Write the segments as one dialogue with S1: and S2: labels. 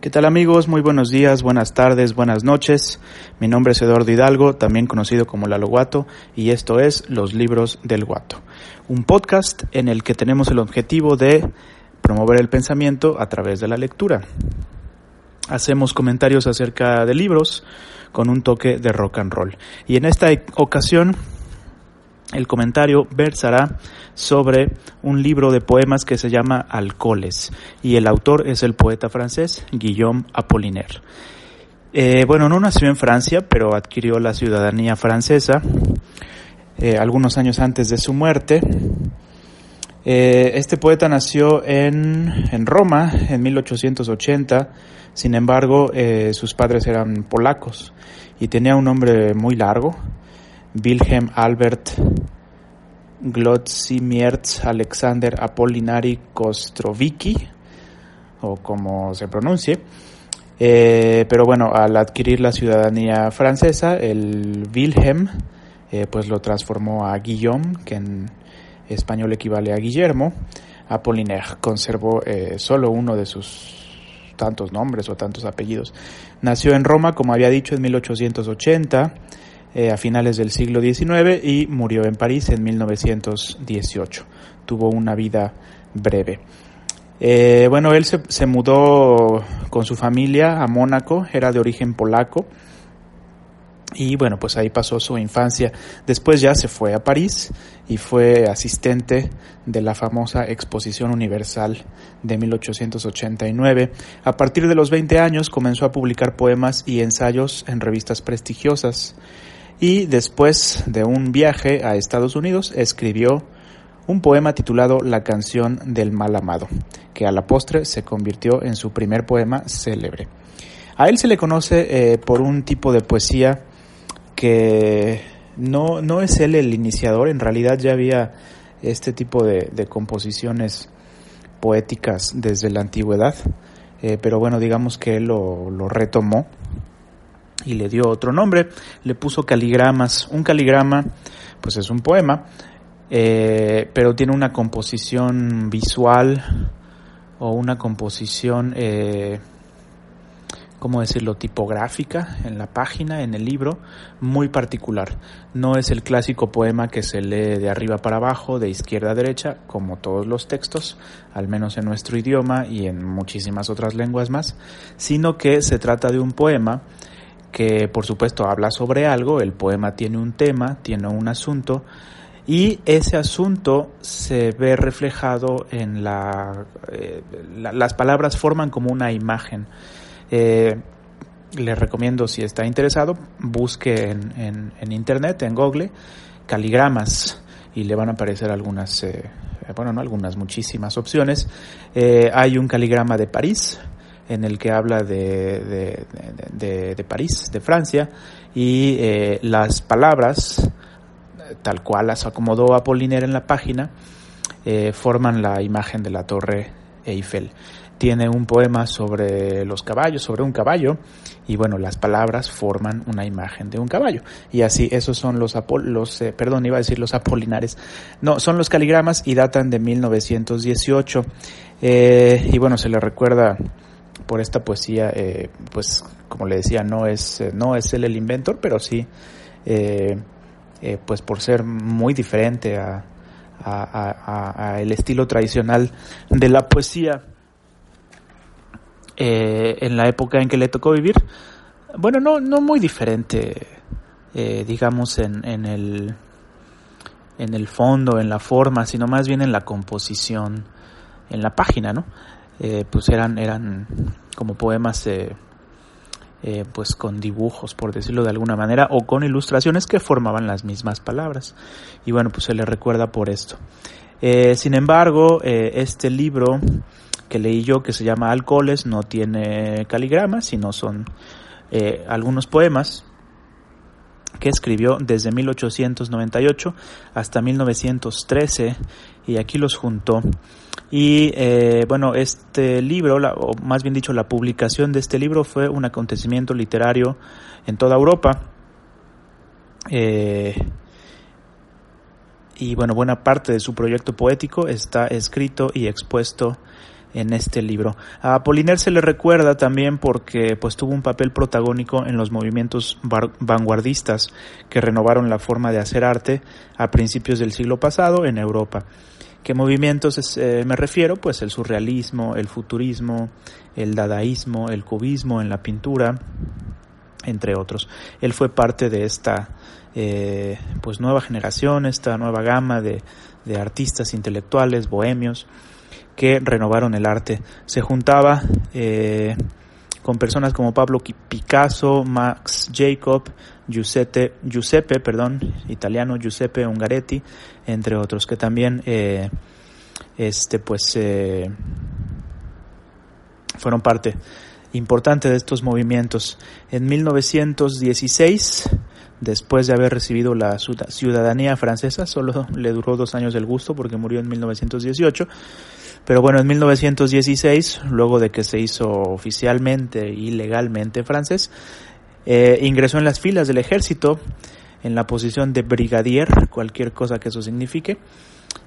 S1: ¿Qué tal amigos? Muy buenos días, buenas tardes, buenas noches. Mi nombre es Eduardo Hidalgo, también conocido como Lalo Guato, y esto es Los Libros del Guato, un podcast en el que tenemos el objetivo de promover el pensamiento a través de la lectura. Hacemos comentarios acerca de libros con un toque de rock and roll. Y en esta ocasión el comentario versará sobre un libro de poemas que se llama Alcoholes y el autor es el poeta francés Guillaume Apollinaire. Eh, bueno, no nació en Francia, pero adquirió la ciudadanía francesa eh, algunos años antes de su muerte. Eh, este poeta nació en, en, Roma en 1880, sin embargo sus padres eran polacos y tenía un nombre muy largo, Wilhelm Albert Glotzimierz Alexander Apollinari Kostrovicki, o como se pronuncie. Eh, pero bueno, al adquirir la ciudadanía francesa, el Wilhelm eh, pues lo transformó a Guillaume, que en español equivale a Guillermo. Apollinaire conservó eh, solo uno de sus tantos nombres o tantos apellidos. Nació en Roma, como había dicho, en 1880. Eh, a finales del siglo XIX y murió en París en 1918. Tuvo una vida breve. Eh, bueno, él se, se, mudó con su familia a Mónaco, era de origen polaco y bueno, pues ahí pasó su infancia. Después ya se fue a París y fue asistente de la famosa Exposición Universal de 1889. A partir de los 20 años comenzó a publicar poemas y ensayos en revistas prestigiosas y después de un viaje a Estados Unidos escribió un poema titulado La canción del mal amado, que a la postre se convirtió en su primer poema célebre. A él se le conoce eh, por un tipo de poesía que no, no es él el iniciador, en realidad ya había este tipo de, composiciones poéticas desde la antigüedad, eh, pero bueno, digamos que él lo, lo retomó y le dio otro nombre, le puso caligramas. Un caligrama, pues es un poema, eh, pero tiene una composición visual o una composición, eh, ¿cómo decirlo?, tipográfica en la página, en el libro, muy particular. No es el clásico poema que se lee de arriba para abajo, de izquierda a derecha, como todos los textos, al menos en nuestro idioma y en muchísimas otras lenguas más, sino que se trata de un poema que por supuesto habla sobre algo, el poema tiene un tema, tiene un asunto, y ese asunto se ve reflejado en la, eh, las palabras forman como una imagen. Eh, les recomiendo si está interesado busque en, en, internet en Google caligramas y le van a aparecer algunas eh, bueno no algunas muchísimas opciones hay un caligrama de París en el que habla de, de, París, de Francia, y eh, las palabras, tal cual las acomodó Apollinaire en la página, eh, forman la imagen de la Torre Eiffel. Tiene un poema sobre los caballos, sobre un caballo, y bueno, las palabras forman una imagen de un caballo. Y así, esos son los, los eh, perdón, iba a decir los apolinares. No, son los caligramas y datan de 1918. y bueno, se le recuerda por esta poesía, eh, pues como le decía, no es, eh, no es él el inventor, pero sí, eh, pues por ser muy diferente a, el estilo tradicional de la poesía en la época en que le tocó vivir. Bueno, no, no muy diferente, digamos, en, en, el, en el fondo, en la forma, sino más bien en la composición, en la página, ¿no? Eh, pues eran, eran como poemas eh, eh, pues con dibujos, por decirlo de alguna manera, o con ilustraciones que formaban las mismas palabras. Y bueno, pues se le recuerda por esto. sin embargo, este libro que leí yo, que se llama Alcoholes, no tiene caligramas, sino son algunos poemas que escribió desde 1898 hasta 1913 y aquí los juntó. Y eh, bueno, este libro, o más bien dicho, la publicación de este libro fue un acontecimiento literario en toda Europa. Eh, y bueno, buena parte de su proyecto poético está escrito y expuesto en este libro. A Apollinaire se le recuerda también porque pues tuvo un papel protagónico en los movimientos vanguardistas que renovaron la forma de hacer arte a principios del siglo pasado en Europa. ¿Qué movimientos eh, me refiero? Pues el surrealismo, el futurismo, el dadaísmo, el cubismo en la pintura, entre otros. Él fue parte de esta eh, pues nueva generación, esta nueva gama de artistas intelectuales, bohemios, que renovaron el arte. Se juntaba eh, con personas como Pablo Picasso, Max Jacob, Giuseppe, Giuseppe perdón, italiano Giuseppe Ungaretti, entre otros, que también eh, este, pues, eh, fueron parte importante de estos movimientos. En 1916 después de haber recibido la ciudadanía francesa, solo le duró dos años el gusto porque murió en 1918, pero bueno, en 1916, luego de que se hizo oficialmente y legalmente francés, eh, ingresó en las filas del ejército en la posición de brigadier, cualquier cosa que eso signifique,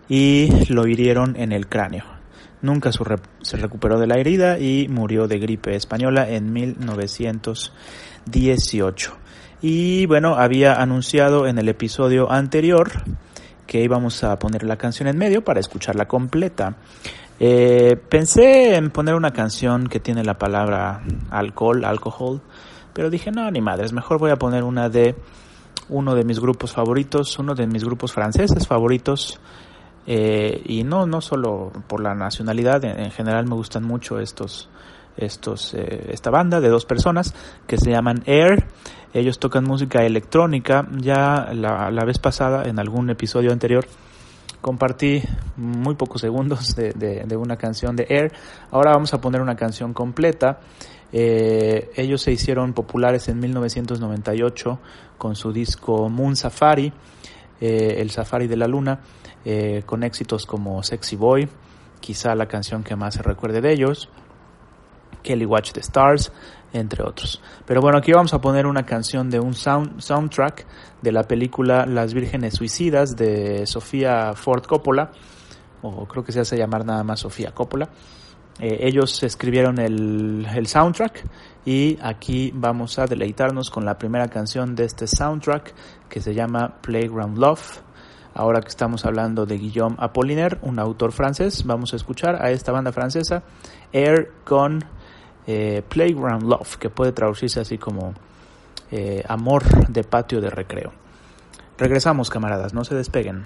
S1: y lo hirieron en el cráneo. Nunca se recuperó de la herida y murió de gripe española en 1918. Y bueno, había anunciado en el episodio anterior que íbamos a poner la canción en medio para escucharla completa. Eh, pensé en poner una canción que tiene la palabra alcohol, alcohol, pero dije, no, ni madres, mejor voy a poner una de uno de mis grupos favoritos, uno de mis grupos franceses favoritos, eh, y no, no solo por la nacionalidad, en, general me gustan mucho estos, estos, eh, esta banda de dos personas que se llaman Air. Ellos tocan música electrónica. Ya la, la vez pasada, en algún episodio anterior, compartí muy pocos segundos de, de, una canción de Air. Ahora vamos a poner una canción completa. Eh, ellos se hicieron populares en 1998 con su disco Moon Safari, eh, el Safari de la Luna, eh, con éxitos como Sexy Boy, quizá la canción que más se recuerde de ellos, Kelly Watch the Stars, entre otros. Pero bueno, aquí vamos a poner una canción de un soundtrack de la película Las Vírgenes Suicidas de Sofía Ford Coppola, o creo que se hace llamar nada más Sofía Coppola. Eh, ellos escribieron el, el, soundtrack y aquí vamos a deleitarnos con la primera canción de este soundtrack que se llama Playground Love. Ahora que estamos hablando de Guillaume Apollinaire, un autor francés, vamos a escuchar a esta banda francesa Air con eh, Playground Love, que puede traducirse así como eh, amor de patio de recreo. Regresamos, camaradas, no se despeguen.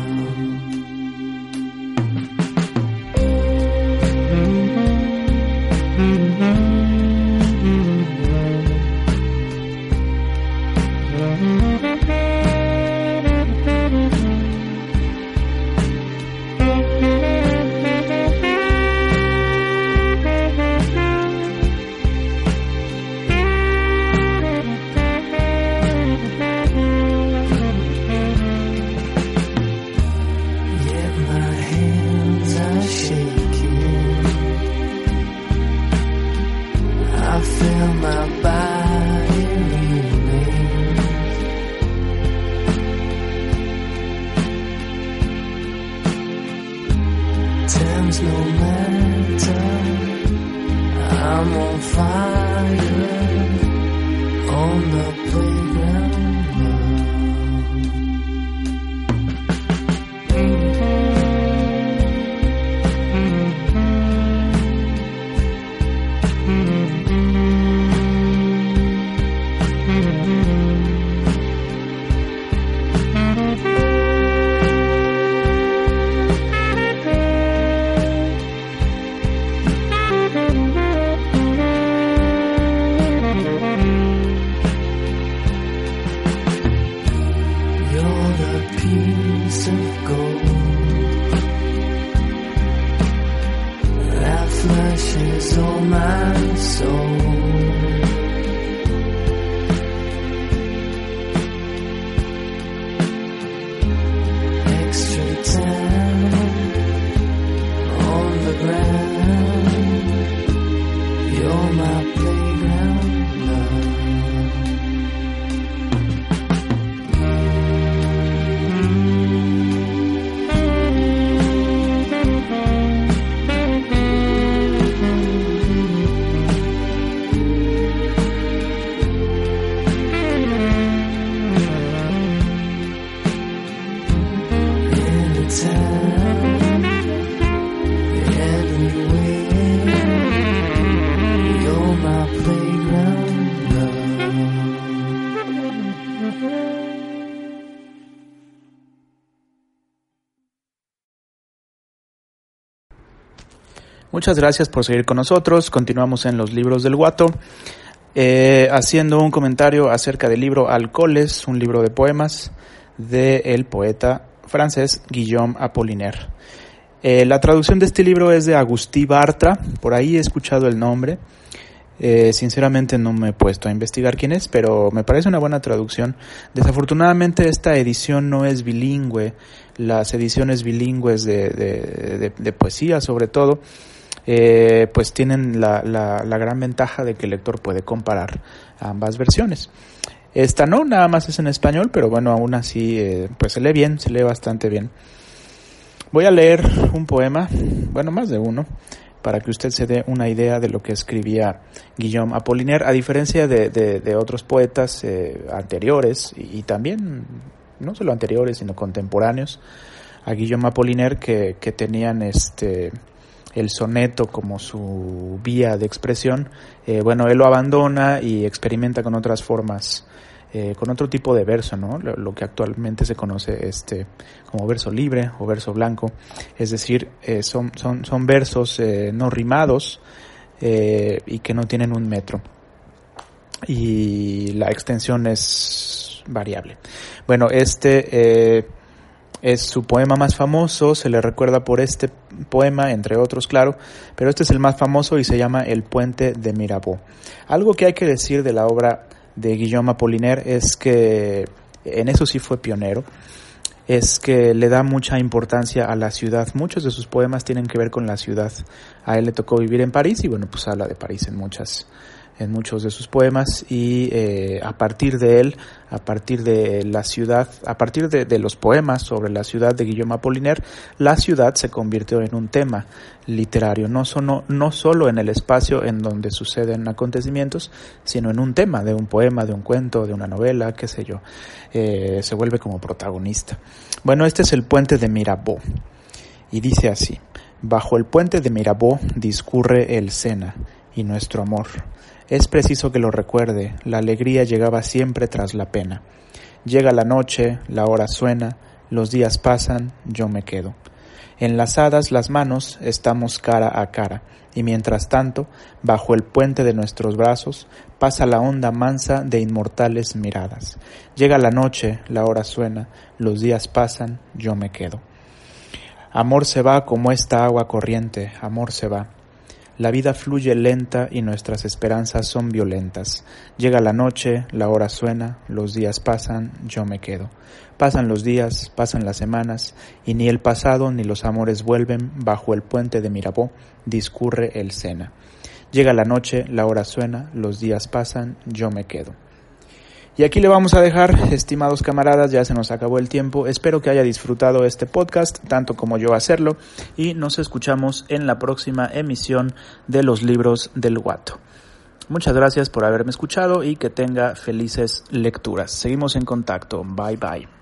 S2: Zion.
S1: Muchas gracias por seguir con nosotros. Continuamos en los libros del guato. eh, haciendo un comentario acerca del libro Alcoholes, un libro de poemas del poeta francés Guillaume Apollinaire. Eh, la traducción de este libro es de Agustí Bartra, por ahí he escuchado el nombre. Eh, sinceramente no me he puesto a investigar quién es, pero me parece una buena traducción. Desafortunadamente esta edición no es bilingüe. Las ediciones bilingües de, de- de- de poesía, sobre todo, eh, pues tienen la, la- gran ventaja de que el lector puede comparar ambas versiones. Esta no, nada más es en español, pero bueno, aún así, eh, pues se lee bien, se lee bastante bien. Voy a leer un poema, bueno, más de uno, para que usted se dé una idea de lo que escribía Guillaume Apollinaire, a diferencia de, de- otros poetas eh, anteriores y, y también, no solo anteriores, sino contemporáneos, a Guillaume Apollinaire que, que tenían este el soneto como su vía de expresión, eh, bueno, él lo abandona y experimenta con otras formas, eh, con otro tipo de verso, ¿no? Lo, que actualmente se conoce este, como verso libre o verso blanco, es decir, eh, son, son, son versos no rimados y que no tienen un metro. Y la extensión es variable. Bueno, este... Es su poema más famoso, se le recuerda por este poema, entre otros, claro, pero este es el más famoso y se llama El puente de Mirabeau. Algo que hay que decir de la obra de Guillaume Apollinaire es que en eso sí fue pionero, es que le da mucha importancia a la ciudad. Muchos de sus poemas tienen que ver con la ciudad. A él le tocó vivir en París y bueno, pues habla de París en muchas en muchos de sus poemas y eh, a partir de él, a partir de la ciudad, a partir de, los poemas sobre la ciudad de Guillaume Apollinaire, la ciudad se convirtió en un tema literario, no, solo, no solo en el espacio en donde suceden acontecimientos, sino en un tema de un poema, de un cuento, de una novela, qué sé yo, eh, se vuelve como protagonista. Bueno, este es el puente de Mirabeau y dice así, bajo el puente de Mirabeau discurre el Sena y nuestro amor. Es preciso que lo recuerde, la alegría llegaba siempre tras la pena. Llega la noche, la hora suena, los días pasan, yo me quedo. Enlazadas las manos, estamos cara a cara, y mientras tanto, bajo el puente de nuestros brazos, pasa la onda mansa de inmortales miradas. Llega la noche, la hora suena, los días pasan, yo me quedo. Amor se va como esta agua corriente, amor se va. La vida fluye lenta y nuestras esperanzas son violentas. Llega la noche, la hora suena, los días pasan, yo me quedo. Pasan los días, pasan las semanas, y ni el pasado ni los amores vuelven, bajo el puente de Mirabeau discurre el Sena. Llega la noche, la hora suena, los días pasan, yo me quedo. Y aquí le vamos a dejar, estimados camaradas, ya se nos acabó el tiempo. Espero que haya disfrutado este podcast, tanto como yo hacerlo, y nos escuchamos en la próxima emisión de los libros del Guato. Muchas gracias por haberme escuchado y que tenga felices lecturas. Seguimos en contacto. Bye bye.